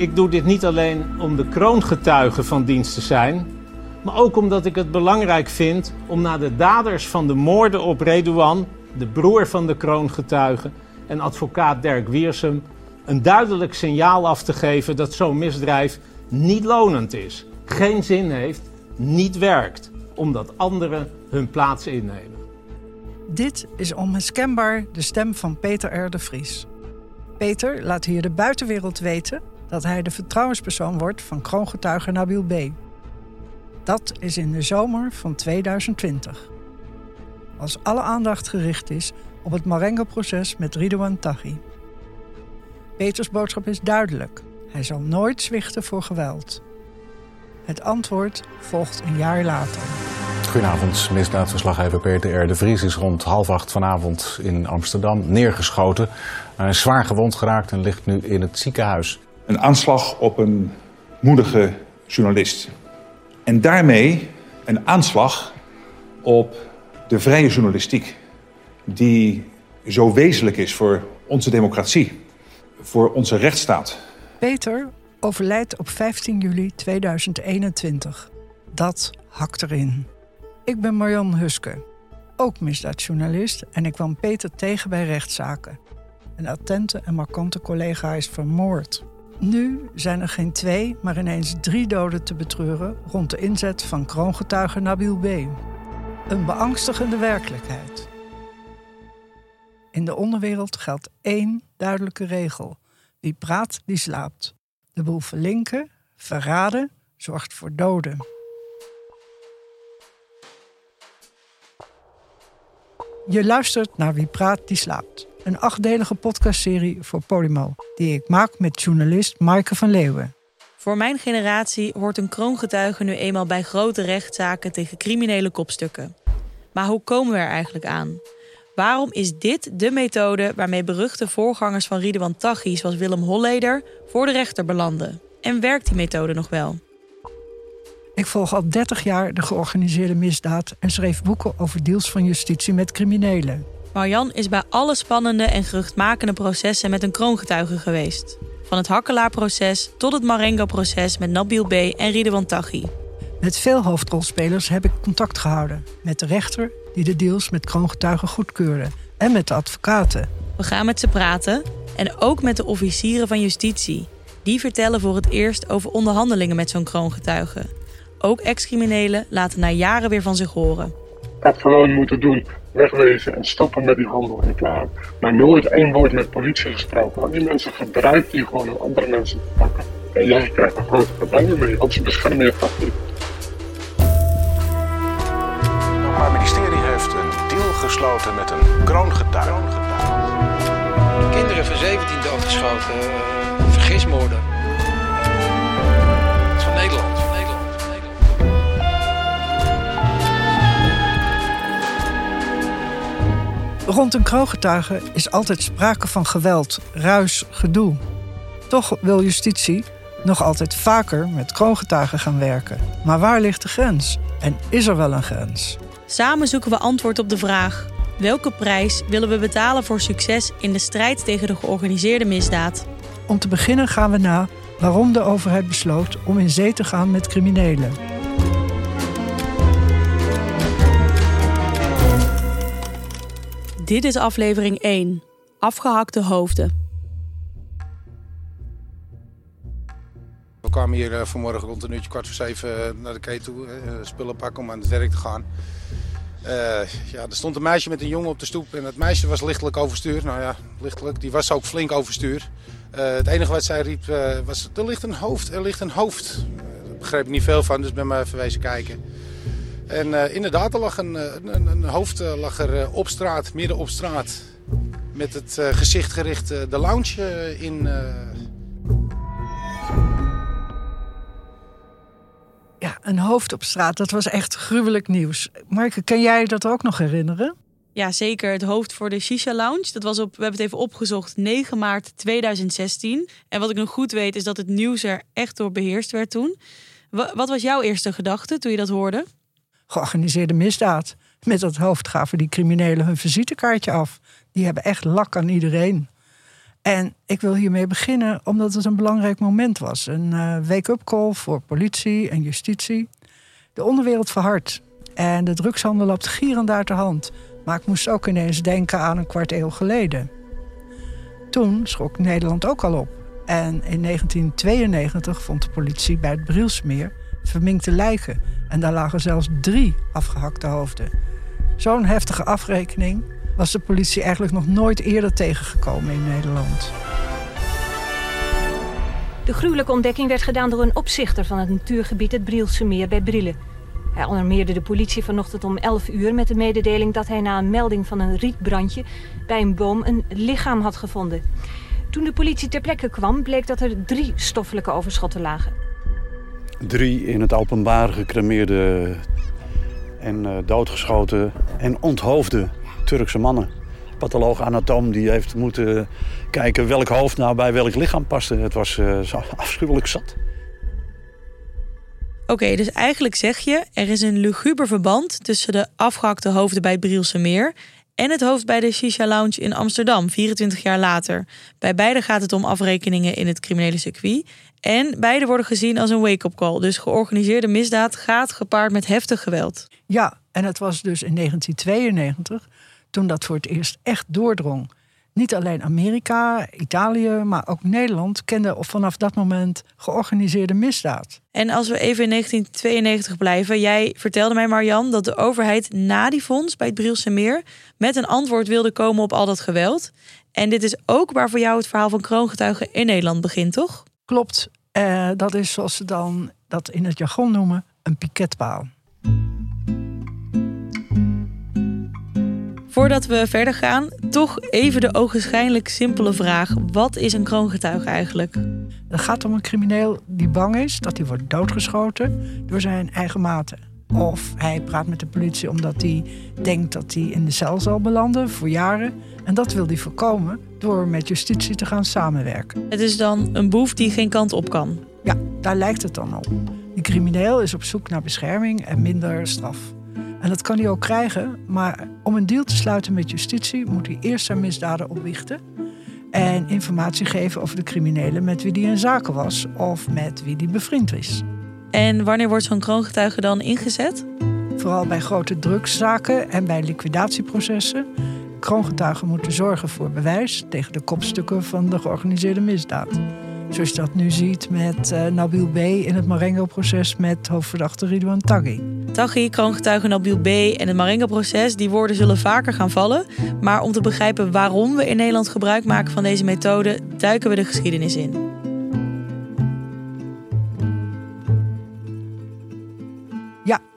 Ik doe dit niet alleen om de kroongetuige van dienst te zijn, maar ook omdat ik het belangrijk vind om naar de daders van de moorden op Redouan, de broer van de kroongetuige en advocaat Dirk Wiersum, een duidelijk signaal af te geven dat zo'n misdrijf niet lonend is, geen zin heeft, niet werkt, omdat anderen hun plaats innemen. Dit is onmiskenbaar de stem van Peter R. de Vries. Peter laat hier de buitenwereld weten dat hij de vertrouwenspersoon wordt van kroongetuige Nabil B. Dat is in de zomer van 2020. Als alle aandacht gericht is op het Marengo-proces met Ridouan Taghi. Peters boodschap is duidelijk. Hij zal nooit zwichten voor geweld. Het antwoord volgt een jaar later. Goedenavond, misdaadverslaggever Peter R. de Vries is rond half acht vanavond in Amsterdam neergeschoten. Hij is zwaar gewond geraakt en ligt nu in het ziekenhuis. Een aanslag op een moedige journalist. En daarmee een aanslag op de vrije journalistiek, die zo wezenlijk is voor onze democratie, voor onze rechtsstaat. Peter overlijdt op 15 juli 2021. Dat hakt erin. Ik ben Marjan Huske, ook misdaadjournalist en ik kwam Peter tegen bij rechtszaken. Een attente en markante collega is vermoord. Nu zijn er geen twee, maar ineens drie doden te betreuren rond de inzet van kroongetuige Nabil B. Een beangstigende werkelijkheid. In de onderwereld geldt één duidelijke regel: wie praat, die slaapt. De boel verlinken, verraden, zorgt voor doden. Je luistert naar Wie praat, die slaapt. Een achtdelige podcastserie voor Polymo, die ik maak met journalist Maaike van Leeuwen. Voor mijn generatie hoort een kroongetuige nu eenmaal bij grote rechtszaken tegen criminele kopstukken. Maar hoe komen we er eigenlijk aan? Waarom is dit de methode waarmee beruchte voorgangers van Ridwan Taghi, zoals Willem Holleder, voor de rechter belanden? En werkt die methode nog wel? Ik volg al 30 jaar de georganiseerde misdaad en schreef boeken over deals van justitie met criminelen. Marjan is bij alle spannende en geruchtmakende processen met een kroongetuige geweest. Van het Hakkelaar-proces tot het Marengo-proces met Nabil B. en Ridwan Taghi. Met veel hoofdrolspelers heb ik contact gehouden. Met de rechter die de deals met kroongetuigen goedkeurde. En met de advocaten. We gaan met ze praten. En ook met de officieren van justitie. Die vertellen voor het eerst over onderhandelingen met zo'n kroongetuige. Ook ex-criminelen laten na jaren weer van zich horen. Ik had gewoon moeten doen, wegwezen en stoppen met die handel en klaar. Maar nooit één woord met politie gesproken. Want die mensen gebruiken die gewoon om andere mensen te pakken. En jij krijgt er grote problemen mee, want ze beschermen je vak niet. Het Openbaar Ministerie heeft een deal gesloten met een kroongetuige. Kinderen van 17 doodgeschoten, uh, vergismoorden. Rond een kroongetuige is altijd sprake van geweld, ruis, gedoe. Toch wil justitie nog altijd vaker met kroongetuigen gaan werken. Maar waar ligt de grens? En is er wel een grens? Samen zoeken we antwoord op de vraag: welke prijs willen we betalen voor succes in de strijd tegen de georganiseerde misdaad? Om te beginnen gaan we na waarom de overheid besloot om in zee te gaan met criminelen. Dit is aflevering 1: Afgehakte hoofden. We kwamen hier uh, vanmorgen rond een uurtje kwart voor zeven uh, naar de keten toe, uh, spullen pakken om aan het werk te gaan. ja, er stond een meisje met een jongen op de stoep en het meisje was lichtelijk overstuur. Nou ja, lichtelijk, die was ook flink overstuur. het enige wat zij riep was, er ligt een hoofd, er ligt een hoofd. Daar begreep ik niet veel van, dus ben maar even wezen kijken. En inderdaad, er lag een, een, een hoofd lag er op straat, midden op straat. Met het gezicht gericht de lounge in... Ja, een hoofd op straat, dat was echt gruwelijk nieuws. Marke, kan jij dat ook nog herinneren? Ja, zeker. Het hoofd voor de Shisha Lounge. Dat was op, we hebben het even opgezocht, 9 maart 2016. En wat ik nog goed weet, is dat het nieuws er echt door beheerst werd toen. Wat was jouw eerste gedachte toen je dat hoorde? Georganiseerde misdaad. Met dat hoofd gaven die criminelen hun visitekaartje af. Die hebben echt lak aan iedereen. En ik wil hiermee beginnen omdat het een belangrijk moment was. Een uh, wake-up call voor politie en justitie. De onderwereld verhardt en de drugshandel loopt gierend uit de hand. Maar ik moest ook ineens denken aan een kwart eeuw geleden. Toen schrok Nederland ook al op. En in 1992 vond de politie bij het Brielsmeer verminkte lijken. En daar lagen zelfs drie afgehakte hoofden. Zo'n heftige afrekening was de politie eigenlijk nog nooit eerder tegengekomen in Nederland. De gruwelijke ontdekking werd gedaan door een opzichter van het natuurgebied het Brielse Meer bij Brille. Hij alarmeerde de politie vanochtend om 11 uur met de mededeling dat hij na een melding van een rietbrandje bij een boom een lichaam had gevonden. Toen de politie ter plekke kwam, bleek dat er drie stoffelijke overschotten lagen. Drie in het openbaar gecremeerde en uh, doodgeschoten en onthoofde Turkse mannen. Patholoog anatoom die heeft moeten kijken welk hoofd nou bij welk lichaam paste. Het was zo afschuwelijk zat. Oké, dus eigenlijk zeg je, er is een luguber verband tussen de afgehakte hoofden bij het Brielse Meer en het hoofd bij de Shisha Lounge in Amsterdam, 24 jaar later. Bij beide gaat het om afrekeningen in het criminele circuit. En beide worden gezien als een wake-up call. Dus georganiseerde misdaad gaat gepaard met heftig geweld. Ja, en het was dus in 1992 toen dat voor het eerst echt doordrong. Niet alleen Amerika, Italië, maar ook Nederland kenden vanaf dat moment georganiseerde misdaad. En als we even in 1992 blijven. Jij vertelde mij, Marjan, dat de overheid na die fonds bij het Brielse Meer met een antwoord wilde komen op al dat geweld. En dit is ook waar voor jou het verhaal van kroongetuigen in Nederland begint, toch? Klopt. Uh, dat is zoals ze dan dat in het jargon noemen, een piketpaal. Voordat we verder gaan, toch even de ogenschijnlijk simpele vraag: wat is een kroongetuige eigenlijk? Het gaat om een crimineel die bang is dat hij wordt doodgeschoten door zijn eigen maten. Of hij praat met de politie omdat hij denkt dat hij in de cel zal belanden voor jaren. En dat wil hij voorkomen door met justitie te gaan samenwerken. Het is dan een boef die geen kant op kan. Ja, daar lijkt het dan op. Die crimineel is op zoek naar bescherming en minder straf. En dat kan hij ook krijgen, maar om een deal te sluiten met justitie moet hij eerst zijn misdaden opwichten en informatie geven over de criminelen met wie hij in zaken was of met wie hij bevriend is. En wanneer wordt zo'n kroongetuige dan ingezet? Vooral bij grote drugszaken en bij liquidatieprocessen. Kroongetuigen moeten zorgen voor bewijs tegen de kopstukken van de georganiseerde misdaad. Zoals je dat nu ziet met uh, Nabil B. in het Marengo-proces met hoofdverdachte Ridwan Taghi. Taghi, kroongetuige Nabil B. en het Marengo-proces, die woorden zullen vaker gaan vallen. Maar om te begrijpen waarom we in Nederland gebruik maken van deze methode, duiken we de geschiedenis in.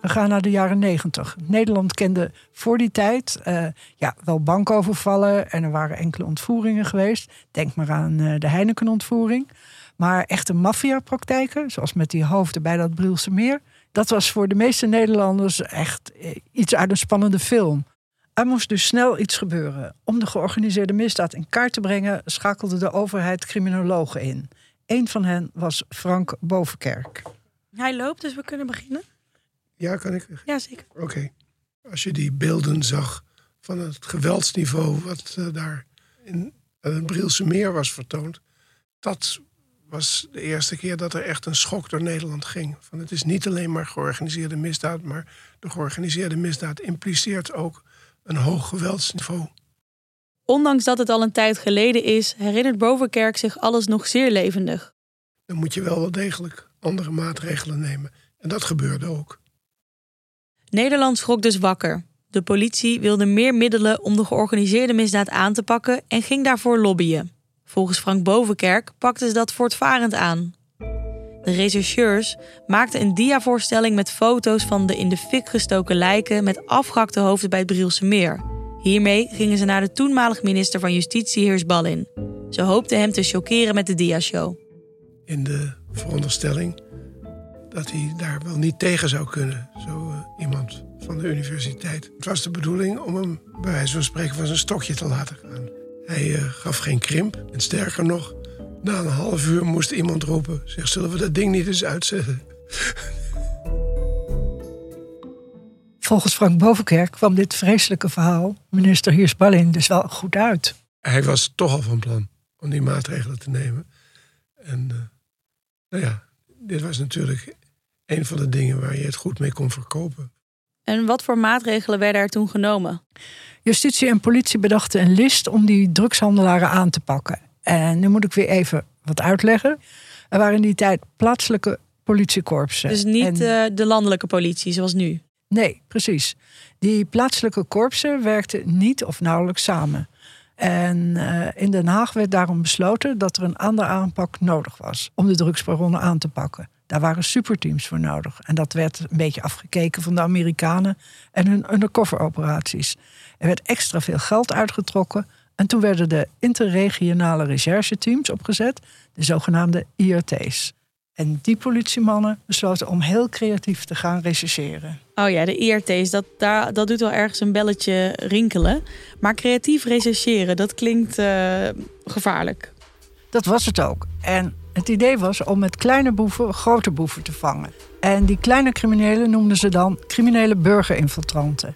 We gaan naar de jaren negentig. Nederland kende voor die tijd uh, ja, wel bankovervallen en er waren enkele ontvoeringen geweest. Denk maar aan uh, de Heineken-ontvoering. Maar echte maffiapraktijken, zoals met die hoofden bij dat Brielse Meer, dat was voor de meeste Nederlanders echt eh, iets uit een spannende film. Er moest dus snel iets gebeuren. Om de georganiseerde misdaad in kaart te brengen, schakelde de overheid criminologen in. Een van hen was Frank Bovenkerk. Hij loopt, dus we kunnen beginnen. Ja, kan ik? Ja, zeker. Oké. Als je die beelden zag van het geweldsniveau wat uh, daar in het Brielse Meer was vertoond, dat was de eerste keer dat er echt een schok door Nederland ging. Van het is niet alleen maar georganiseerde misdaad, maar de georganiseerde misdaad impliceert ook een hoog geweldsniveau. Ondanks dat het al een tijd geleden is, herinnert Bovenkerk zich alles nog zeer levendig. Dan moet je wel wel degelijk andere maatregelen nemen. En dat gebeurde ook. Nederland schrok dus wakker. De politie wilde meer middelen om de georganiseerde misdaad aan te pakken en ging daarvoor lobbyen. Volgens Frank Bovenkerk pakten ze dat voortvarend aan. De rechercheurs maakten een diavoorstelling met foto's van de in de fik gestoken lijken met afgehakte hoofden bij het Brielse Meer. Hiermee gingen ze naar de toenmalig minister van Justitie, Heers Ballin. Ze hoopten hem te chockeren met de diashow. In de veronderstelling dat hij daar wel niet tegen zou kunnen, zo uh, iemand van de universiteit. Het was de bedoeling om hem bij wijze van spreken van zijn stokje te laten gaan. Hij uh, gaf geen krimp en sterker nog, na een half uur moest iemand roepen: zeg, zullen we dat ding niet eens uitzetten? Volgens Frank Bovenkerk kwam dit vreselijke verhaal minister Heers Ballin dus wel goed uit. Hij was toch al van plan om die maatregelen te nemen. En uh, nou ja, dit was natuurlijk een van de dingen waar je het goed mee kon verkopen. En wat voor maatregelen werden er toen genomen? Justitie en politie bedachten een list om die drugshandelaren aan te pakken. En nu moet ik weer even wat uitleggen. Er waren in die tijd plaatselijke politiekorpsen. Dus niet en... de landelijke politie zoals nu? Nee, precies. Die plaatselijke korpsen werkten niet of nauwelijks samen. En uh, in Den Haag werd daarom besloten dat er een andere aanpak nodig was om de drugsbaronnen aan te pakken. Daar waren superteams voor nodig. En dat werd een beetje afgekeken van de Amerikanen en hun undercover-operaties. Er werd extra veel geld uitgetrokken. En toen werden de interregionale rechercheteams opgezet, de zogenaamde IRT's. En die politiemannen besloten om heel creatief te gaan rechercheren. Oh ja, de IRT's, dat, daar, dat doet wel ergens een belletje rinkelen. Maar creatief rechercheren, dat klinkt uh, gevaarlijk. Dat was het ook. En het idee was om met kleine boeven grote boeven te vangen. En die kleine criminelen noemden ze dan criminele burgerinfiltranten.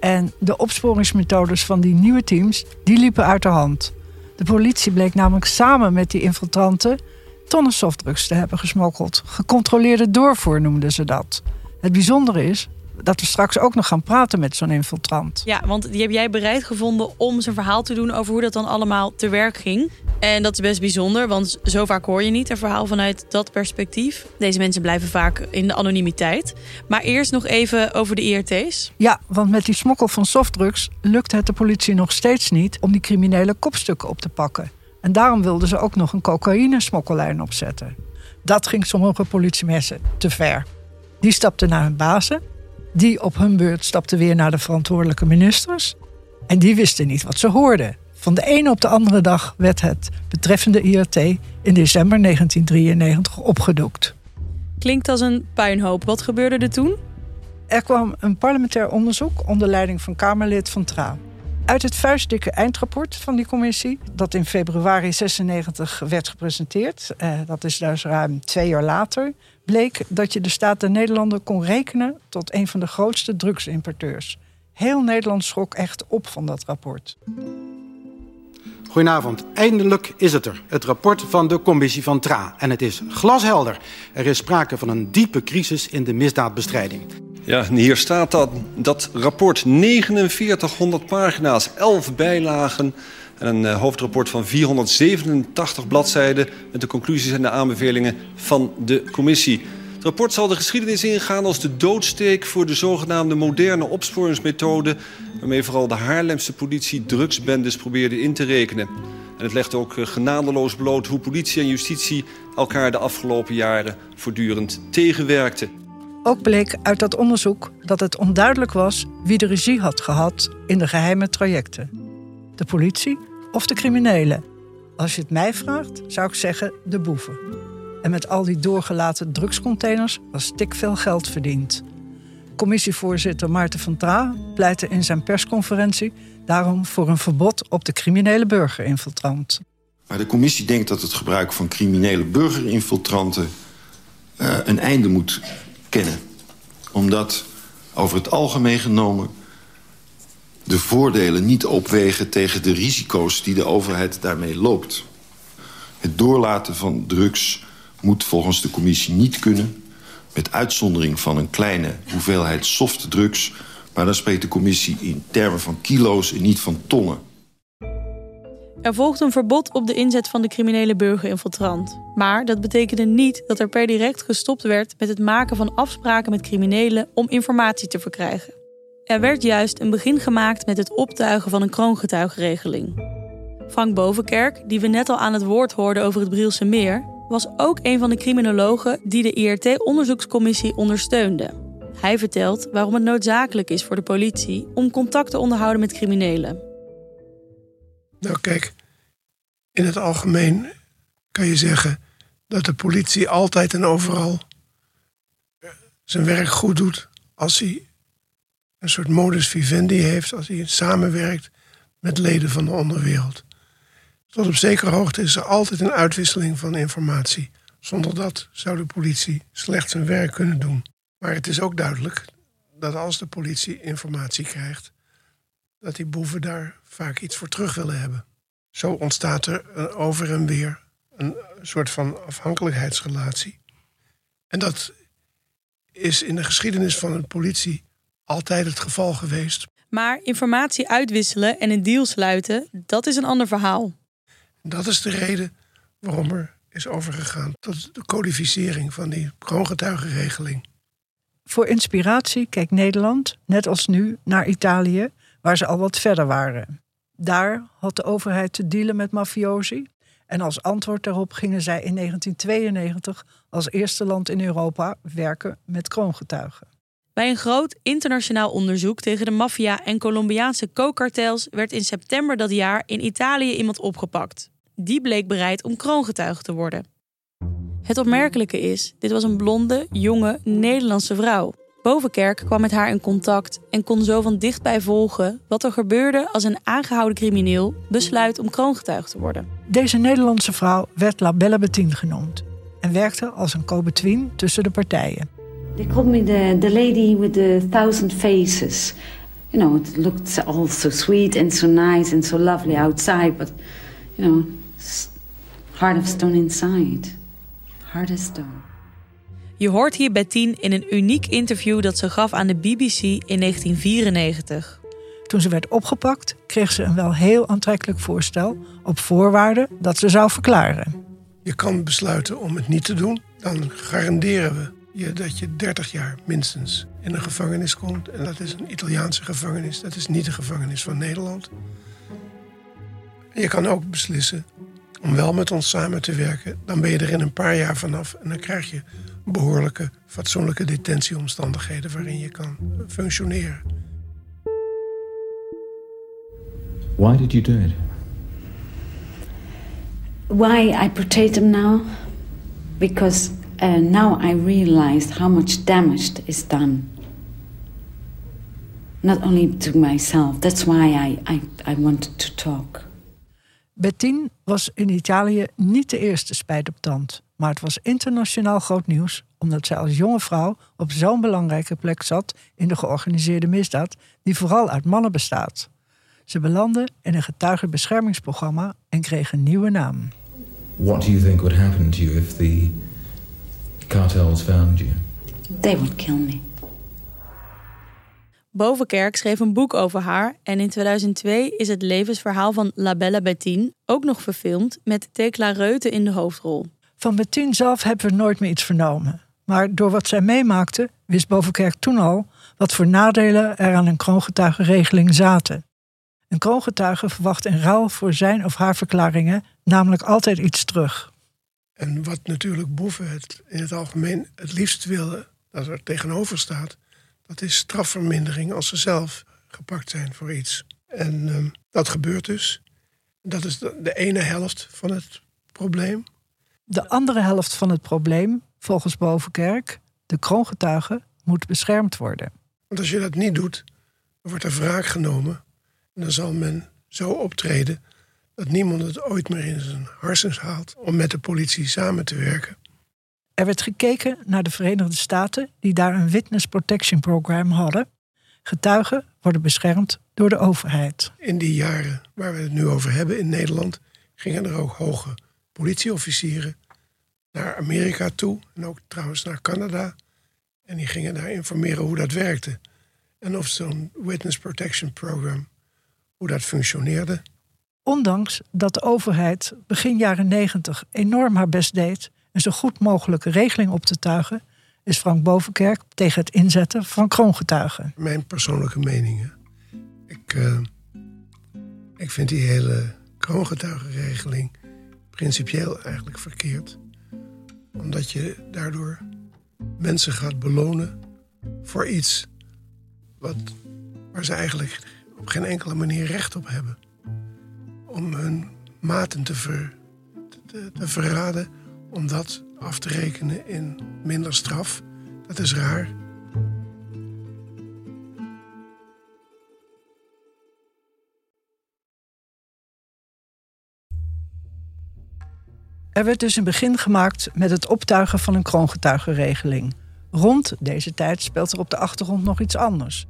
En de opsporingsmethodes van die nieuwe teams, die liepen uit de hand. De politie bleek namelijk samen met die infiltranten tonnen softdrugs te hebben gesmokkeld. Gecontroleerde doorvoer noemden ze dat. Het bijzondere is dat we straks ook nog gaan praten met zo'n infiltrant. Ja, want die heb jij bereid gevonden om zijn verhaal te doen over hoe dat dan allemaal te werk ging. En dat is best bijzonder, want zo vaak hoor je niet een verhaal vanuit dat perspectief. Deze mensen blijven vaak in de anonimiteit. Maar eerst nog even over de IRT's. Ja, want met die smokkel van softdrugs lukt het de politie nog steeds niet om die criminele kopstukken op te pakken. En daarom wilden ze ook nog een cocaïne-smokkellijn opzetten. Dat ging sommige politiemensen te ver. Die stapten naar hun bazen. Die op hun beurt stapten weer naar de verantwoordelijke ministers. En die wisten niet wat ze hoorden. Van de ene op de andere dag werd het betreffende IRT in december 1993 opgedoekt. Klinkt als een puinhoop. Wat gebeurde er toen? Er kwam een parlementair onderzoek onder leiding van Kamerlid Van Traan. Uit het vuistdikke eindrapport van die commissie, dat in februari 96 werd gepresenteerd, eh, dat is dus ruim twee jaar later, bleek dat je de staat der Nederlanden kon rekenen tot een van de grootste drugsimporteurs. Heel Nederland schrok echt op van dat rapport. Goedenavond. Eindelijk is het er. Het rapport van de commissie van TRA. En het is glashelder. Er is sprake van een diepe crisis in de misdaadbestrijding. Ja, hier staat dat, dat rapport 4900 pagina's, 11 bijlagen en een uh, hoofdrapport van 487 bladzijden met de conclusies en de aanbevelingen van de commissie. Het rapport zal de geschiedenis ingaan als de doodsteek voor de zogenaamde moderne opsporingsmethode... waarmee vooral de Haarlemse politie drugsbendes probeerde in te rekenen. En het legt ook genadeloos bloot hoe politie en justitie elkaar de afgelopen jaren voortdurend tegenwerkten. Ook bleek uit dat onderzoek dat het onduidelijk was wie de regie had gehad in de geheime trajecten. De politie of de criminelen. Als je het mij vraagt, zou ik zeggen de boeven. En met al die doorgelaten drugscontainers was stik veel geld verdiend. Commissievoorzitter Maarten van Traa pleitte in zijn persconferentie daarom voor een verbod op de criminele burgerinfiltrant. Maar de commissie denkt dat het gebruik van criminele burgerinfiltranten uh, een einde moet kennen. Omdat over het algemeen genomen de voordelen niet opwegen tegen de risico's die de overheid daarmee loopt. Het doorlaten van drugs moet volgens de commissie niet kunnen... met uitzondering van een kleine hoeveelheid softe drugs... maar dan spreekt de commissie in termen van kilo's en niet van tonnen. Er volgt een verbod op de inzet van de criminele burgerinfiltrant. Maar dat betekende niet dat er per direct gestopt werd met het maken van afspraken met criminelen om informatie te verkrijgen. Er werd juist een begin gemaakt met het optuigen van een kroongetuigenregeling. Frank Bovenkerk, die we net al aan het woord hoorden over het Brielse Meer, was ook een van de criminologen die de IRT-onderzoekscommissie ondersteunde. Hij vertelt waarom het noodzakelijk is voor de politie om contact te onderhouden met criminelen. Nou, kijk, in het algemeen kan je zeggen dat de politie altijd en overal zijn werk goed doet als hij een soort modus vivendi heeft, als hij samenwerkt met leden van de onderwereld. Tot op zekere hoogte is er altijd een uitwisseling van informatie. Zonder dat zou de politie slecht zijn werk kunnen doen. Maar het is ook duidelijk dat als de politie informatie krijgt, dat die boeven daar vaak iets voor terug willen hebben. Zo ontstaat er over en weer een soort van afhankelijkheidsrelatie. En dat is in de geschiedenis van een politie altijd het geval geweest. Maar informatie uitwisselen en een deal sluiten, dat is een ander verhaal. Dat is de reden waarom er is overgegaan tot de codificering van die kroongetuigenregeling. Voor inspiratie keek Nederland, net als nu, naar Italië, waar ze al wat verder waren. Daar had de overheid te dealen met mafiosi. En als antwoord daarop gingen zij in 1992 als eerste land in Europa werken met kroongetuigen. Bij een groot internationaal onderzoek tegen de maffia en Colombiaanse kookkartels werd in september dat jaar in Italië iemand opgepakt. Die bleek bereid om kroongetuige te worden. Het opmerkelijke is, dit was een blonde, jonge Nederlandse vrouw. Bovenkerk kwam met haar in contact en kon zo van dichtbij volgen wat er gebeurde als een aangehouden crimineel besluit om kroongetuige te worden. Deze Nederlandse vrouw werd La Belle Bettine genoemd en werkte als een co-between tussen de partijen. They called me the, the lady with the thousand faces. You know, it looked all so sweet and so nice and so lovely outside, but, you know, heart of stone inside. Heart of stone. Je hoort hier Bettine in een uniek interview dat ze gaf aan de BBC in 1994. Toen ze werd opgepakt, kreeg ze een wel heel aantrekkelijk voorstel op voorwaarde dat ze zou verklaren. Je kan besluiten om het niet te doen, dan garanderen we je dat je 30 jaar minstens in een gevangenis komt. En dat is een Italiaanse gevangenis, dat is niet de gevangenis van Nederland. En je kan ook beslissen om wel met ons samen te werken. Dan ben je er in een paar jaar vanaf en dan krijg je behoorlijke, fatsoenlijke detentieomstandigheden waarin je kan functioneren. Why did you do it? Why I protect them now? Because uh, now I realized how much damage is done. Not only to myself. That's why I, I, I wanted to talk. Bettine was in Italië niet de eerste spijt op tand. Maar het was internationaal groot nieuws omdat zij als jonge vrouw op zo'n belangrijke plek zat in de georganiseerde misdaad, die vooral uit mannen bestaat. Ze belandde in een getuigenbeschermingsprogramma en kreeg een nieuwe naam. What do you think would happen to you if the cartels found you? They would kill me. Bovenkerk schreef een boek over haar en in 2002 is het levensverhaal van La Bella Bettine ook nog verfilmd met Tekla Reuten in de hoofdrol. Van Bettine zelf hebben we nooit meer iets vernomen. Maar door wat zij meemaakte, wist Bovenkerk toen al wat voor nadelen er aan een kroongetuigenregeling zaten. Een kroongetuige verwacht in ruil voor zijn of haar verklaringen namelijk altijd iets terug. En wat natuurlijk boeven het in het algemeen het liefst willen dat er tegenover staat, dat is strafvermindering als ze zelf gepakt zijn voor iets. En ehm, dat gebeurt dus. Dat is de ene helft van het probleem. De andere helft van het probleem, volgens Bovenkerk, de kroongetuige, moet beschermd worden. Want als je dat niet doet, dan wordt er wraak genomen. En dan zal men zo optreden dat niemand het ooit meer in zijn harsens haalt om met de politie samen te werken. Er werd gekeken naar de Verenigde Staten, die daar een Witness Protection Program hadden. Getuigen worden beschermd door de overheid. In die jaren waar we het nu over hebben in Nederland, gingen er ook hoge politieofficieren naar Amerika toe en ook trouwens naar Canada. En die gingen daar informeren hoe dat werkte. En of zo'n Witness Protection Program, hoe dat functioneerde. Ondanks dat de overheid begin jaren 90 enorm haar best deed een zo goed mogelijke regeling op te tuigen, is Frank Bovenkerk tegen het inzetten van kroongetuigen. Mijn persoonlijke meningen. Ik, uh, ik vind die hele kroongetuigenregeling principieel eigenlijk verkeerd. Omdat je daardoor mensen gaat belonen voor iets wat, waar ze eigenlijk op geen enkele manier recht op hebben. Om hun maten te, ver, te, te verraden om dat af te rekenen in minder straf. Dat is raar. Er werd dus een begin gemaakt met het optuigen van een kroongetuigenregeling. Rond deze tijd speelt er op de achtergrond nog iets anders.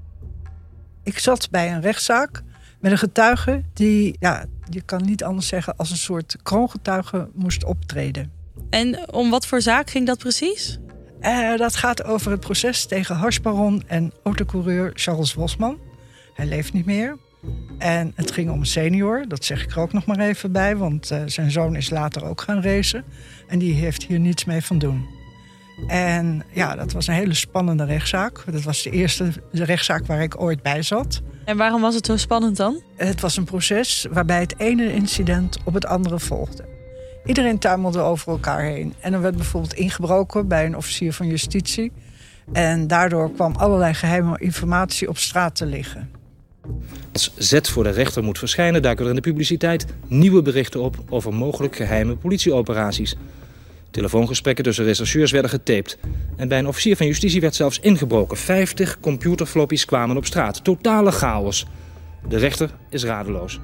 Ik zat bij een rechtszaak Met een getuige die, ja, je kan niet anders zeggen, als een soort kroongetuige moest optreden. En om wat voor zaak ging dat precies? Uh, dat gaat over het proces tegen harsbaron en autocoureur Charles Bosman. Hij leeft niet meer. En het ging om een senior, dat zeg ik er ook nog maar even bij, want uh, zijn zoon is later ook gaan racen. En die heeft hier niets mee van doen. En ja, dat was een hele spannende rechtszaak. Dat was de eerste rechtszaak waar ik ooit bij zat. En waarom was het zo spannend dan? Het was een proces waarbij het ene incident op het andere volgde. Iedereen tuimelde over elkaar heen. En er werd bijvoorbeeld ingebroken bij een officier van justitie. En daardoor kwam allerlei geheime informatie op straat te liggen. Als Z voor de rechter moet verschijnen, duiken er in de publiciteit nieuwe berichten op over mogelijk geheime politieoperaties. Telefoongesprekken tussen rechercheurs werden getaped. En bij een officier van justitie werd zelfs ingebroken. 50 computerfloppies kwamen op straat. Totale chaos. De rechter is radeloos.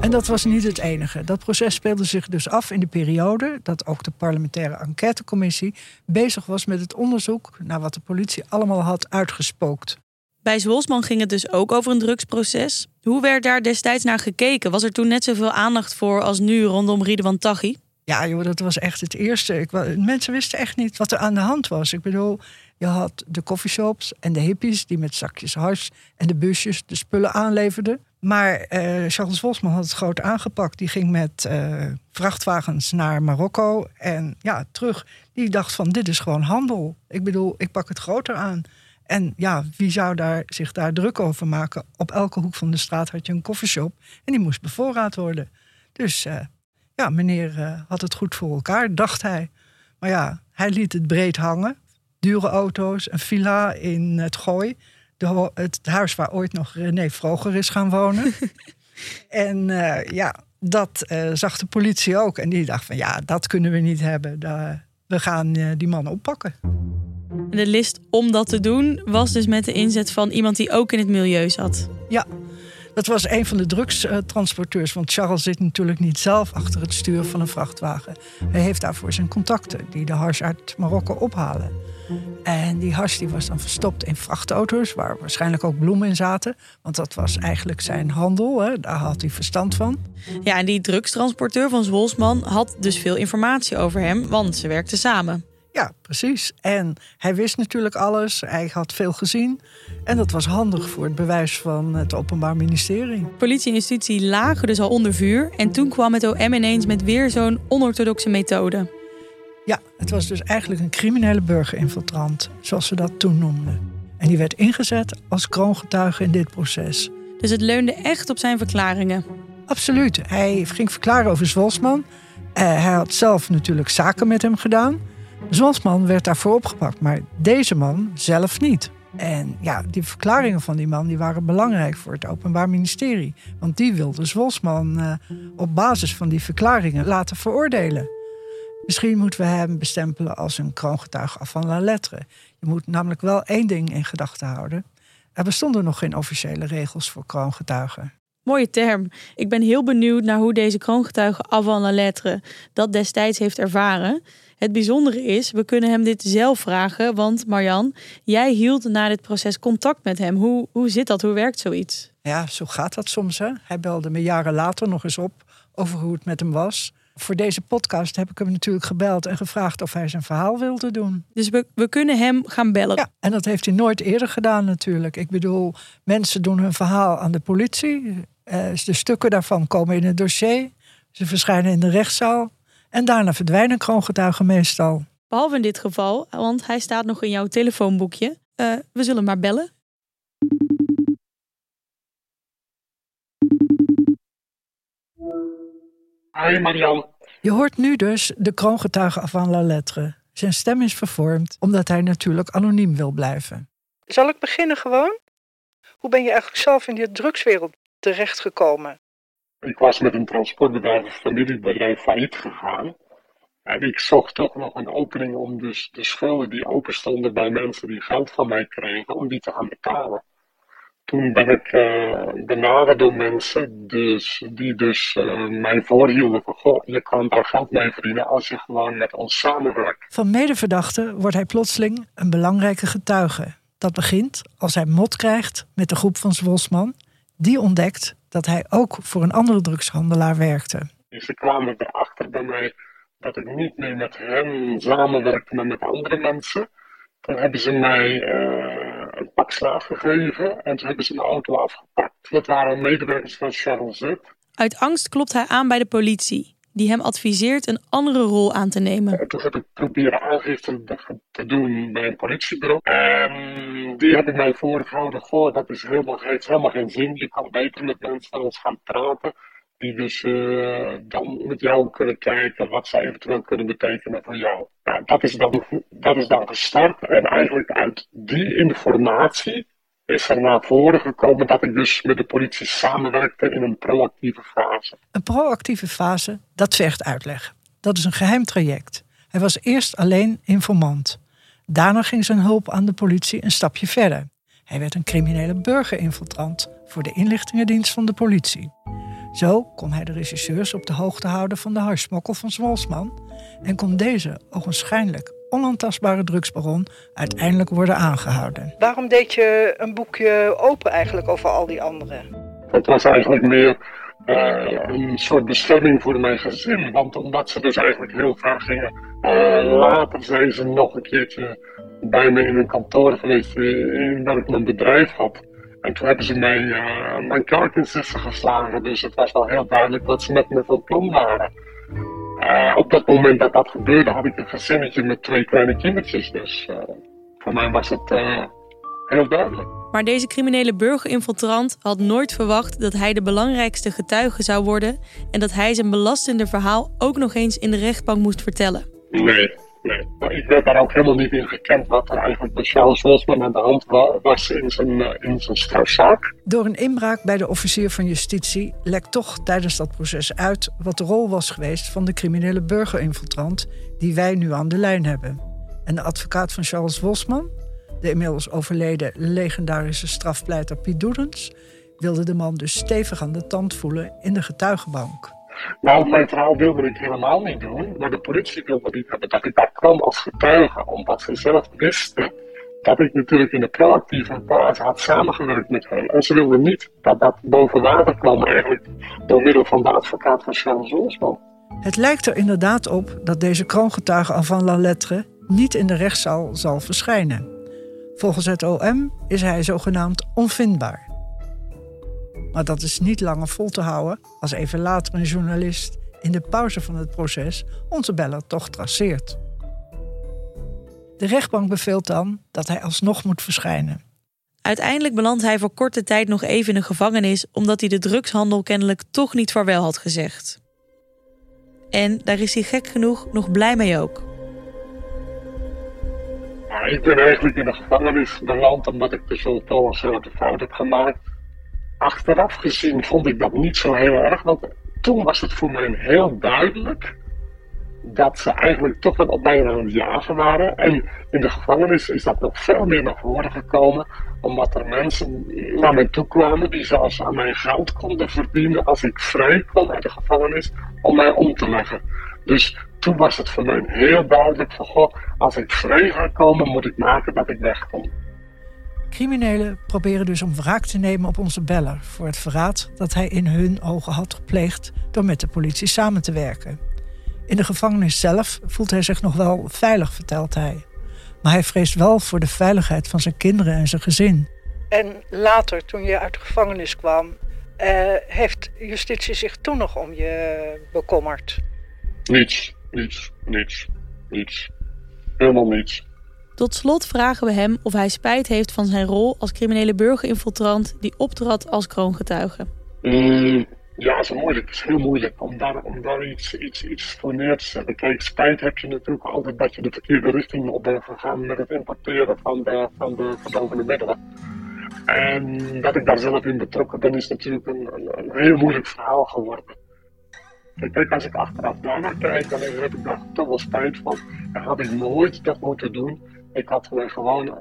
En dat was niet het enige. Dat proces speelde zich dus af in de periode dat ook de parlementaire enquêtecommissie bezig was met het onderzoek naar wat de politie allemaal had uitgespookt. Bij Zwolsman ging het dus ook over een drugsproces. Hoe werd daar destijds naar gekeken? Was er toen net zoveel aandacht voor als nu rondom Ridwan Taghi? Ja, joh, dat was echt het eerste. Mensen wisten echt niet wat er aan de hand was. Ik bedoel, je had de coffeeshops en de hippies die met zakjes hars en de busjes de spullen aanleverden. Maar uh, Charles Bosman had het groot aangepakt. Die ging met uh, vrachtwagens naar Marokko en ja, terug. Die dacht van, dit is gewoon handel. Ik bedoel, ik pak het groter aan. En ja, wie zou daar, zich daar druk over maken? Op elke hoek van de straat had je een koffieshop en die moest bevoorraad worden. Dus uh, ja, meneer had het goed voor elkaar, dacht hij. Maar ja, hij liet het breed hangen. Dure auto's, een villa in het Gooi de, het huis waar ooit nog René Vroger is gaan wonen. en uh, ja, dat zag de politie ook. En die dacht van ja, dat kunnen we niet hebben. we gaan die man oppakken. De list om dat te doen was dus met de inzet van iemand die ook in het milieu zat. Ja, dat was een van de drugstransporteurs. Want Charles zit natuurlijk niet zelf achter het stuur van een vrachtwagen. Hij heeft daarvoor zijn contacten die de hars uit Marokko ophalen. En die hars die was dan verstopt in vrachtauto's, waar waarschijnlijk ook bloemen in zaten. Want dat was eigenlijk zijn handel, hè? daar had hij verstand van. Ja, en die drugstransporteur van Zwolsman had dus veel informatie over hem, want ze werkten samen. Ja, precies. En hij wist natuurlijk alles. Hij had veel gezien. En dat was handig voor het bewijs van het Openbaar Ministerie. Politie en justitie lagen dus al onder vuur. En toen kwam het OM ineens met weer zo'n onorthodoxe methode. Ja, het was dus eigenlijk een criminele burgerinfiltrant, zoals ze dat toen noemden. En die werd ingezet als kroongetuige in dit proces. Dus het leunde echt op zijn verklaringen? Absoluut. Hij ging verklaren over Zwolsman. Uh, hij had zelf natuurlijk zaken met hem gedaan. Zwolsman werd daarvoor opgepakt, maar deze man zelf niet. En ja, die verklaringen van die man die waren belangrijk voor het Openbaar Ministerie. Want die wilde Zwolsman uh, op basis van die verklaringen laten veroordelen. Misschien moeten we hem bestempelen als een kroongetuige van la lettre. Je moet namelijk wel één ding in gedachten houden. Er bestonden nog geen officiële regels voor kroongetuigen. Mooie term. Ik ben heel benieuwd naar hoe deze kroongetuige avant la lettre dat destijds heeft ervaren. Het bijzondere is, we kunnen hem dit zelf vragen, want Marjan, jij hield na dit proces contact met hem. Hoe, hoe zit dat? Hoe werkt zoiets? Ja, zo gaat dat soms. Hè? Hij belde me jaren later nog eens op over hoe het met hem was. Voor deze podcast heb ik hem natuurlijk gebeld en gevraagd of hij zijn verhaal wilde doen. Dus we, we kunnen hem gaan bellen. Ja, en dat heeft hij nooit eerder gedaan natuurlijk. Ik bedoel, mensen doen hun verhaal aan de politie. Eh, de stukken daarvan komen in het dossier. Ze verschijnen in de rechtszaal. En daarna verdwijnen kroongetuigen meestal. Behalve in dit geval, want hij staat nog in jouw telefoonboekje. Uh, we zullen maar bellen. Hoi Marianne. Je hoort nu dus de kroongetuige van La Lettre. Zijn stem is vervormd omdat hij natuurlijk anoniem wil blijven. Zal ik beginnen gewoon? Hoe ben je eigenlijk zelf in die drugswereld terechtgekomen? Ik was met een transportbedrijf, een familiebedrijf, failliet gegaan. En ik zocht toch nog een opening om dus de schulden die open stonden bij mensen die geld van mij kregen, om die te gaan betalen. Toen ben ik uh, benaderd door mensen dus, die dus uh, mij voorhielden van, goh, je kan daar geld mee verdienen als je gewoon met ons samenwerkt. Van medeverdachte wordt hij plotseling een belangrijke getuige. Dat begint als hij mot krijgt met de groep van Zwolsman. Die ontdekt dat hij ook voor een andere drugshandelaar werkte. Ze kwamen erachter bij mij dat ik niet meer met hen samenwerkte, maar met andere mensen. Toen hebben ze mij uh, een pak slaaf gegeven en toen hebben ze mijn auto afgepakt. Dat waren medewerkers van Charles Z. Uit angst klopt hij aan bij de politie, die hem adviseert een andere rol aan te nemen. En toen heb ik proberen aangifte te doen bij een politiebureau. En die hebben mij voorgehouden, goh, dat is helemaal, heeft helemaal geen zin. Je kan beter met mensen ons gaan praten die dus uh, dan met jou kunnen kijken wat zij eventueel kunnen betekenen voor jou. Nou, dat, is dan, dat is dan gestart en eigenlijk uit die informatie is er naar voren gekomen dat ik dus met de politie samenwerkte in een proactieve fase. Een proactieve fase, dat vergt uitleg. Dat is een geheim traject. Hij was eerst alleen informant. Daarna ging zijn hulp aan de politie een stapje verder. Hij werd een criminele burgerinfiltrant voor de inlichtingendienst van de politie. Zo kon hij de regisseurs op de hoogte houden van de harsmokkel van Zwolsman en kon deze ogenschijnlijk onaantastbare drugsbaron uiteindelijk worden aangehouden. Waarom deed je een boekje open eigenlijk over al die anderen? Het was eigenlijk meer uh, een soort bestemming voor mijn gezin. Want omdat ze dus eigenlijk heel graag gingen. Uh, later zijn ze nog een keertje bij me in een kantoor geweest in dat ik mijn bedrijf had. En toen hebben ze mij, uh, mijn karkinsussen geslagen. Dus het was wel heel duidelijk dat ze met me van plan waren. Uh, op dat moment dat dat gebeurde had ik een gezinnetje met twee kleine kindertjes. Dus uh, voor mij was het heel duidelijk. Maar deze criminele burgerinfiltrant had nooit verwacht dat hij de belangrijkste getuige zou worden en dat hij zijn belastende verhaal ook nog eens in de rechtbank moest vertellen. Nee, nee. Ik werd daar ook helemaal niet in gekend wat er eigenlijk bij Charles Wolfman aan de hand was in zijn, in zijn strafzaak. Door een inbraak bij de officier van justitie lekt toch tijdens dat proces uit wat de rol was geweest van de criminele burgerinfiltrant die wij nu aan de lijn hebben. En de advocaat van Charles Wolfman, de inmiddels overleden legendarische strafpleiter Piet Doedens, wilde de man dus stevig aan de tand voelen in de getuigenbank. Nou, mijn verhaal wilde ik helemaal niet doen, maar de politie wilde niet hebben dat ik daar kwam als getuige, omdat ze zelf wisten dat ik natuurlijk in de proactieve fase had samengewerkt met hen. En ze wilden niet dat dat boven water kwam eigenlijk door middel van de advocaat van Charles Olsman. Het lijkt er inderdaad op dat deze kroongetuige avant la lettre niet in de rechtszaal zal verschijnen. Volgens het OM is hij zogenaamd onvindbaar. Maar dat is niet langer vol te houden als even later een journalist in de pauze van het proces onze beller toch traceert. De rechtbank beveelt dan dat hij alsnog moet verschijnen. Uiteindelijk belandt hij voor korte tijd nog even in de gevangenis omdat hij de drugshandel kennelijk toch niet vaarwel had gezegd. En daar is hij gek genoeg nog blij mee ook. Ik ben eigenlijk in de gevangenis beland omdat ik dus wel een grote fout heb gemaakt. Achteraf gezien vond ik dat niet zo heel erg, want toen was het voor mij heel duidelijk dat ze eigenlijk toch wel op mij aan het jagen waren. En in de gevangenis is dat nog veel meer naar voren gekomen, omdat er mensen naar mij toe kwamen die zelfs aan mijn geld konden verdienen als ik vrij kwam uit de gevangenis om mij om te leggen. Dus toen was het voor mij heel duidelijk van, als ik vrij ga komen, moet ik maken dat ik wegkom. Criminelen proberen dus om wraak te nemen op onze beller voor het verraad dat hij in hun ogen had gepleegd door met de politie samen te werken. In de gevangenis zelf voelt hij zich nog wel veilig, vertelt hij. Maar hij vreest wel voor de veiligheid van zijn kinderen en zijn gezin. En later, toen je uit de gevangenis kwam, uh, heeft justitie zich toen nog om je bekommerd? Niets, niets, niets, niets. Helemaal niets. Tot slot vragen we hem of hij spijt heeft van zijn rol als criminele burgerinfiltrant die optrad als kroongetuige. Mm, ja, het is moeilijk. Het is heel moeilijk om daar, om daar iets, iets, iets voor neer te zetten. Kijk, spijt heb je natuurlijk altijd dat je de verkeerde richting op bent gegaan met het importeren van de, van de verdovende middelen. En dat ik daar zelf in betrokken ben, is natuurlijk een, een, heel moeilijk verhaal geworden. Kijk, als ik achteraf daarnaar kijk, dan heb ik daar toch wel spijt van. Dan had ik nooit dat moeten doen. Ik had gewoon uh,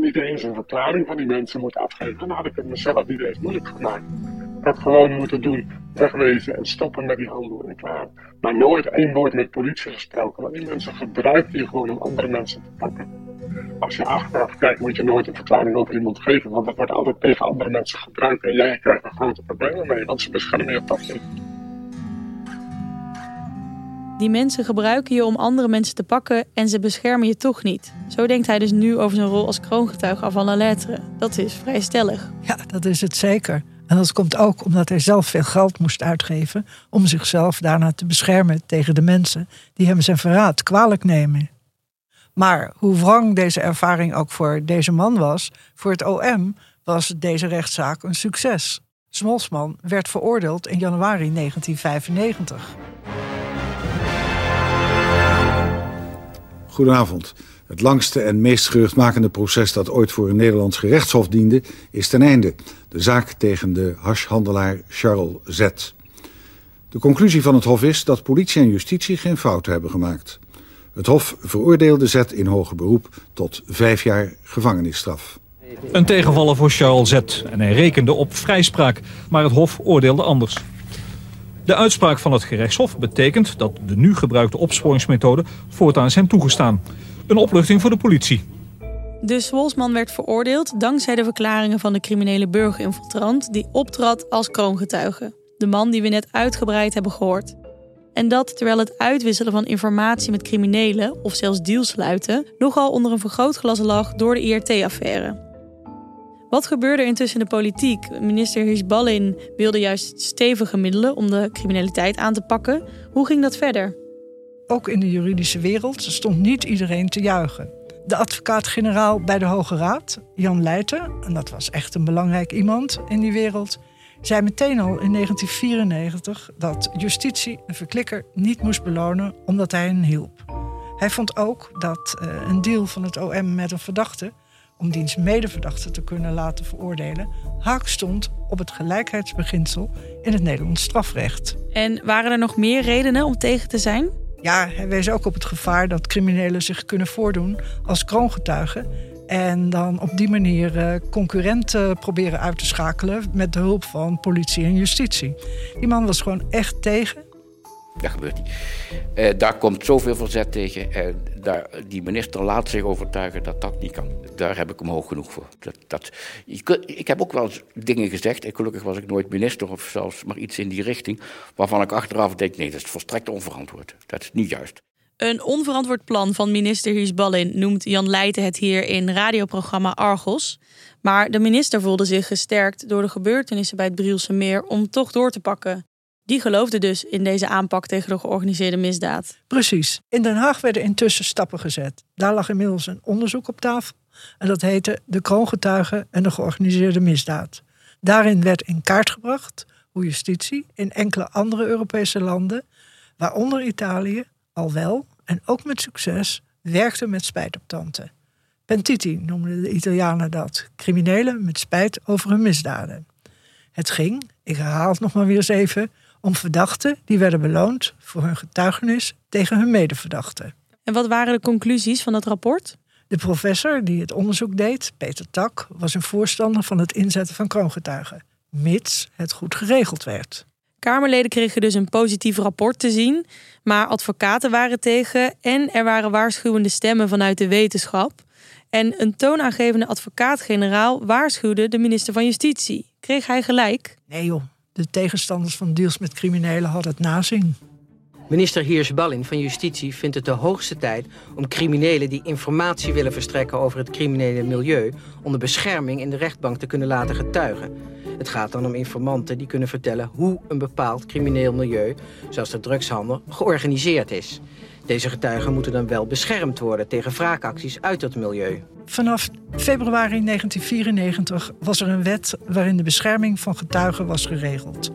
niet eens een verklaring van die mensen moeten afgeven. Dan had ik het mezelf niet eens moeilijk gemaakt. Ik had gewoon moeten doen, wegwezen en stoppen met die handel en klaar. Maar nooit één woord met politie gesproken. Want die mensen gebruiken je gewoon om andere mensen te pakken. als je achteraf kijkt, moet je nooit een verklaring over iemand geven. Want dat wordt altijd tegen andere mensen gebruikt. En jij krijgt er grote problemen mee, want ze beschermen je toch niet. Die mensen gebruiken je om andere mensen te pakken en ze beschermen je toch niet. Zo denkt hij dus nu over zijn rol als kroongetuige van la lettre. Dat is vrij stellig. Ja, dat is het zeker. En dat komt ook omdat hij zelf veel geld moest uitgeven om zichzelf daarna te beschermen tegen de mensen die hem zijn verraad kwalijk nemen. Maar hoe wrang deze ervaring ook voor deze man was, voor het OM was deze rechtszaak een succes. Smolsman werd veroordeeld in januari 1995. Goedenavond. Het langste en meest geruchtmakende proces dat ooit voor een Nederlands gerechtshof diende, is ten einde. De zaak tegen de hashhandelaar Charles Z. De conclusie van het Hof is dat politie en justitie geen fouten hebben gemaakt. Het Hof veroordeelde Z in hoger beroep tot vijf jaar gevangenisstraf. Een tegenvaller voor Charles Z. En hij rekende op vrijspraak, maar het Hof oordeelde anders. De uitspraak van het gerechtshof betekent dat de nu gebruikte opsporingsmethode voortaan hem toegestaan. Een opluchting voor de politie. De Swolsman werd veroordeeld dankzij de verklaringen van de criminele burgerinfiltrant die optrad als kroongetuige. De man die we net uitgebreid hebben gehoord. En dat terwijl het uitwisselen van informatie met criminelen, of zelfs deals sluiten, nogal onder een vergrootglas lag door de IRT-affaire. Wat gebeurde er intussen in de politiek? Minister Hirschballin wilde juist stevige middelen om de criminaliteit aan te pakken. Hoe ging dat verder? Ook in de juridische wereld stond niet iedereen te juichen. De advocaat-generaal bij de Hoge Raad, Jan Leijten, en dat was echt een belangrijk iemand in die wereld, zei meteen al in 1994 dat justitie een verklikker niet moest belonen omdat hij hen hielp. Hij vond ook dat uh, een deal van het OM met een verdachte, om diens medeverdachte te kunnen laten veroordelen, haak stond op het gelijkheidsbeginsel in het Nederlands strafrecht. En waren er nog meer redenen om tegen te zijn? Ja, hij wees ook op het gevaar dat criminelen zich kunnen voordoen als kroongetuigen. En dan op die manier uh, concurrenten proberen uit te schakelen met de hulp van politie en justitie. Die man was gewoon echt tegen. Dat gebeurt niet. Uh, daar komt zoveel verzet tegen. Uh, daar, die minister laat zich overtuigen dat dat niet kan. Daar heb ik hem hoog genoeg voor. Dat, dat, ik, ik heb ook wel eens dingen gezegd. En gelukkig was ik nooit minister of zelfs maar iets in die richting. Waarvan ik achteraf denk: nee, dat is volstrekt onverantwoord. Dat is niet juist. Een onverantwoord plan van minister Hiesballin noemt Jan Leijten het hier in radioprogramma Argos. Maar de minister voelde zich gesterkt door de gebeurtenissen bij het Brielse Meer om toch door te pakken. Die geloofde dus in deze aanpak tegen de georganiseerde misdaad. Precies. In Den Haag werden intussen stappen gezet. Daar lag inmiddels een onderzoek op tafel. En dat heette De Kroongetuigen en de Georganiseerde Misdaad. Daarin werd in kaart gebracht hoe justitie in enkele andere Europese landen, waaronder Italië, al wel en ook met succes werkte met spijt op tante. Pentiti noemden de Italianen dat. Criminelen met spijt over hun misdaden. Het ging, ik herhaal het nog maar weer eens even, om verdachten die werden beloond voor hun getuigenis tegen hun medeverdachten. En wat waren de conclusies van het rapport? De professor die het onderzoek deed, Peter Tak, was een voorstander van het inzetten van kroongetuigen, mits het goed geregeld werd. Kamerleden kregen dus een positief rapport te zien, maar advocaten waren tegen en er waren waarschuwende stemmen vanuit de wetenschap. En een toonaangevende advocaat-generaal waarschuwde de minister van Justitie. Kreeg hij gelijk? Nee joh, de tegenstanders van deals met criminelen hadden het nazien. Minister Hiers-Ballin van Justitie vindt het de hoogste tijd om criminelen die informatie willen verstrekken over het criminele milieu onder bescherming in de rechtbank te kunnen laten getuigen. Het gaat dan om informanten die kunnen vertellen hoe een bepaald crimineel milieu, zoals de drugshandel, georganiseerd is. Deze getuigen moeten dan wel beschermd worden tegen wraakacties uit dat milieu. Vanaf februari 1994 was er een wet waarin de bescherming van getuigen was geregeld.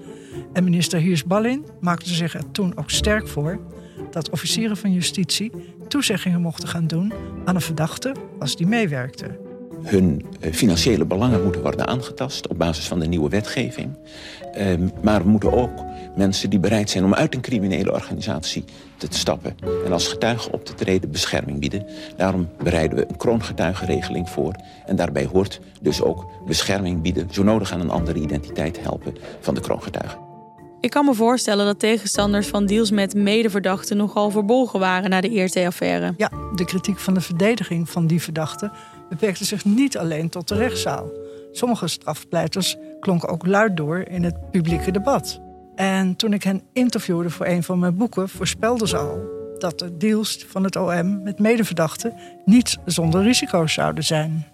En minister Hiers-Ballin maakte zich er toen ook sterk voor dat officieren van justitie toezeggingen mochten gaan doen aan een verdachte als die meewerkte. Hun financiële belangen moeten worden aangetast op basis van de nieuwe wetgeving. Maar we moeten ook mensen die bereid zijn om uit een criminele organisatie te stappen en als getuige op te treden bescherming bieden. Daarom bereiden we een kroongetuigenregeling voor. En daarbij hoort dus ook bescherming bieden, zo nodig aan een andere identiteit helpen van de kroongetuigen. Ik kan me voorstellen dat tegenstanders van deals met medeverdachten nogal verbolgen waren na de IRT-affaire. Ja, De kritiek van de verdediging van die verdachte beperkte zich niet alleen tot de rechtszaal. Sommige strafpleiters klonken ook luid door in het publieke debat. En toen ik hen interviewde voor een van mijn boeken, voorspelden ze al dat de deals van het OM met medeverdachten niet zonder risico's zouden zijn.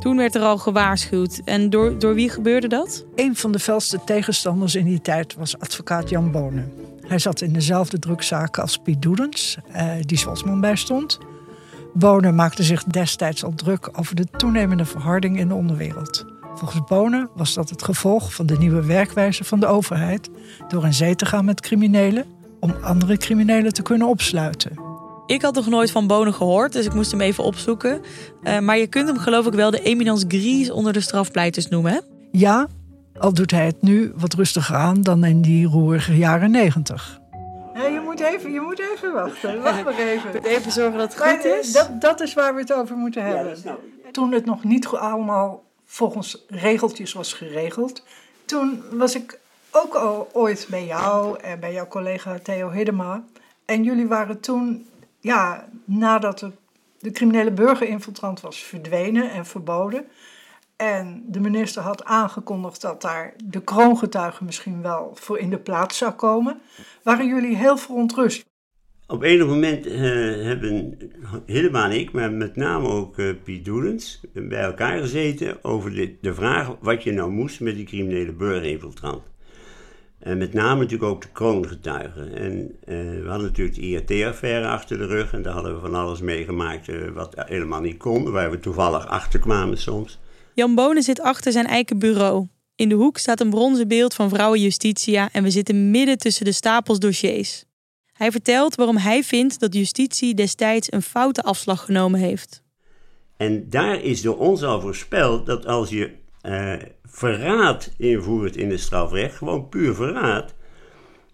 Toen werd er al gewaarschuwd. En door, door wie gebeurde dat? Een van de felste tegenstanders in die tijd was advocaat Jan Bonen. Hij zat in dezelfde drukzaken als Piet Doedens, eh, die Zwatsman bijstond. Bonen maakte zich destijds al druk over de toenemende verharding in de onderwereld. Volgens Bonen was dat het gevolg van de nieuwe werkwijze van de overheid door in zee te gaan met criminelen om andere criminelen te kunnen opsluiten. Ik had nog nooit van Bonen gehoord, dus ik moest hem even opzoeken. Uh, maar je kunt hem geloof ik wel de eminence grise onder de strafpleiters noemen, hè? Ja, al doet hij het nu wat rustiger aan dan in die roerige jaren negentig. Moet even, je moet even wachten. Wacht maar even. Even zorgen dat het goed is. Dat, dat is waar we het over moeten hebben. Toen het nog niet allemaal volgens regeltjes was geregeld, toen was ik ook al ooit bij jou en bij jouw collega Theo Hiddema. En jullie waren toen, ja, nadat de, de criminele burgerinfiltrant was verdwenen en verboden. En de minister had aangekondigd dat daar de kroongetuigen misschien wel voor in de plaats zou komen. Waren jullie heel verontrust? Op enig moment uh, hebben helemaal ik, maar met name ook uh, Piet Doelens, bij elkaar gezeten over de, de vraag wat je nou moest met die criminele burgerinfiltrant. En met name natuurlijk ook de kroongetuigen. En uh, we hadden natuurlijk de IRT-affaire achter de rug en daar hadden we van alles meegemaakt wat helemaal niet kon, waar we toevallig achter kwamen soms. Jan Bonen zit achter zijn eigen bureau. In de hoek staat een bronzen beeld van vrouwen Justitia en we zitten midden tussen de stapels dossiers. Hij vertelt waarom hij vindt dat justitie destijds een foute afslag genomen heeft. En daar is door ons al voorspeld dat als je uh, verraad invoert in het strafrecht, gewoon puur verraad,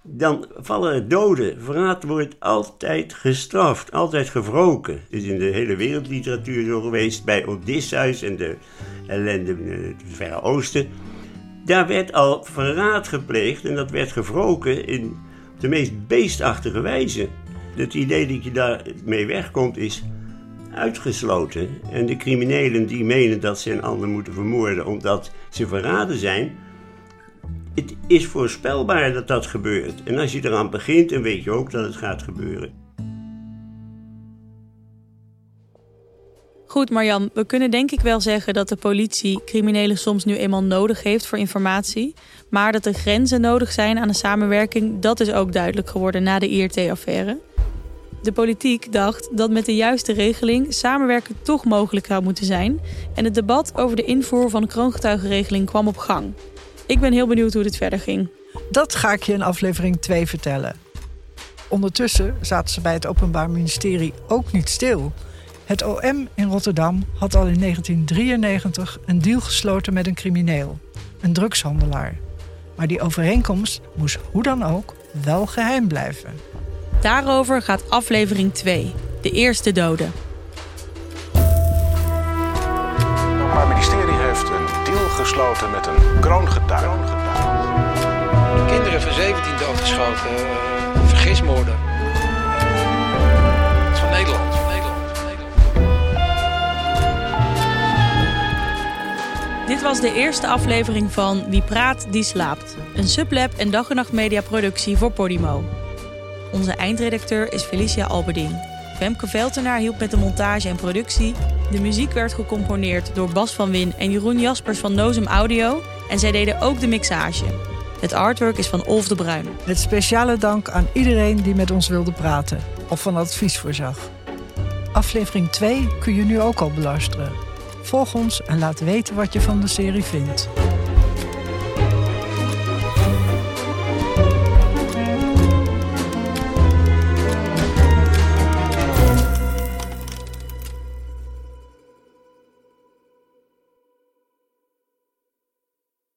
dan vallen doden. Verraad wordt altijd gestraft, altijd gewroken. Het is in de hele wereldliteratuur zo geweest, bij Odysseus en de ellende in het Verre Oosten. Daar werd al verraad gepleegd en dat werd gewroken in de meest beestachtige wijze. Het idee dat je daarmee wegkomt is uitgesloten. En de criminelen die menen dat ze een ander moeten vermoorden omdat ze verraden zijn, het is voorspelbaar dat dat gebeurt. En als je eraan begint, dan weet je ook dat het gaat gebeuren. Goed, Marjan, we kunnen denk ik wel zeggen dat de politie criminelen soms nu eenmaal nodig heeft voor informatie. Maar dat er grenzen nodig zijn aan de samenwerking, dat is ook duidelijk geworden na de IRT-affaire. De politiek dacht dat met de juiste regeling samenwerken toch mogelijk zou moeten zijn. En het debat over de invoer van de kroongetuigenregeling kwam op gang. Ik ben heel benieuwd hoe dit verder ging. Dat ga ik je in aflevering 2 vertellen. Ondertussen zaten ze bij het Openbaar Ministerie ook niet stil. Het OM in Rotterdam had al in 1993 een deal gesloten met een crimineel, een drugshandelaar. Maar die overeenkomst moest hoe dan ook wel geheim blijven. Daarover gaat aflevering 2, de eerste doden. Het Openbaar Ministerie heeft een deal gesloten met een kroongetuige. Kinderen van 17 doodgeschoten, uh, vergismoorden. Het is van Nederland. Dit was de eerste aflevering van Wie praat, die slaapt. Een sublab en dag en nacht media productie voor Podimo. Onze eindredacteur is Felicia Alberding. Femke Veltenaar hielp met de montage en productie. De muziek werd gecomponeerd door Bas van Win en Jeroen Jaspers van Nozem Audio. En zij deden ook de mixage. Het artwork is van Olf de Bruin. Met speciale dank aan iedereen die met ons wilde praten of van advies voorzag. Aflevering 2 kun je nu ook al beluisteren. Volg ons en laat weten wat je van de serie vindt.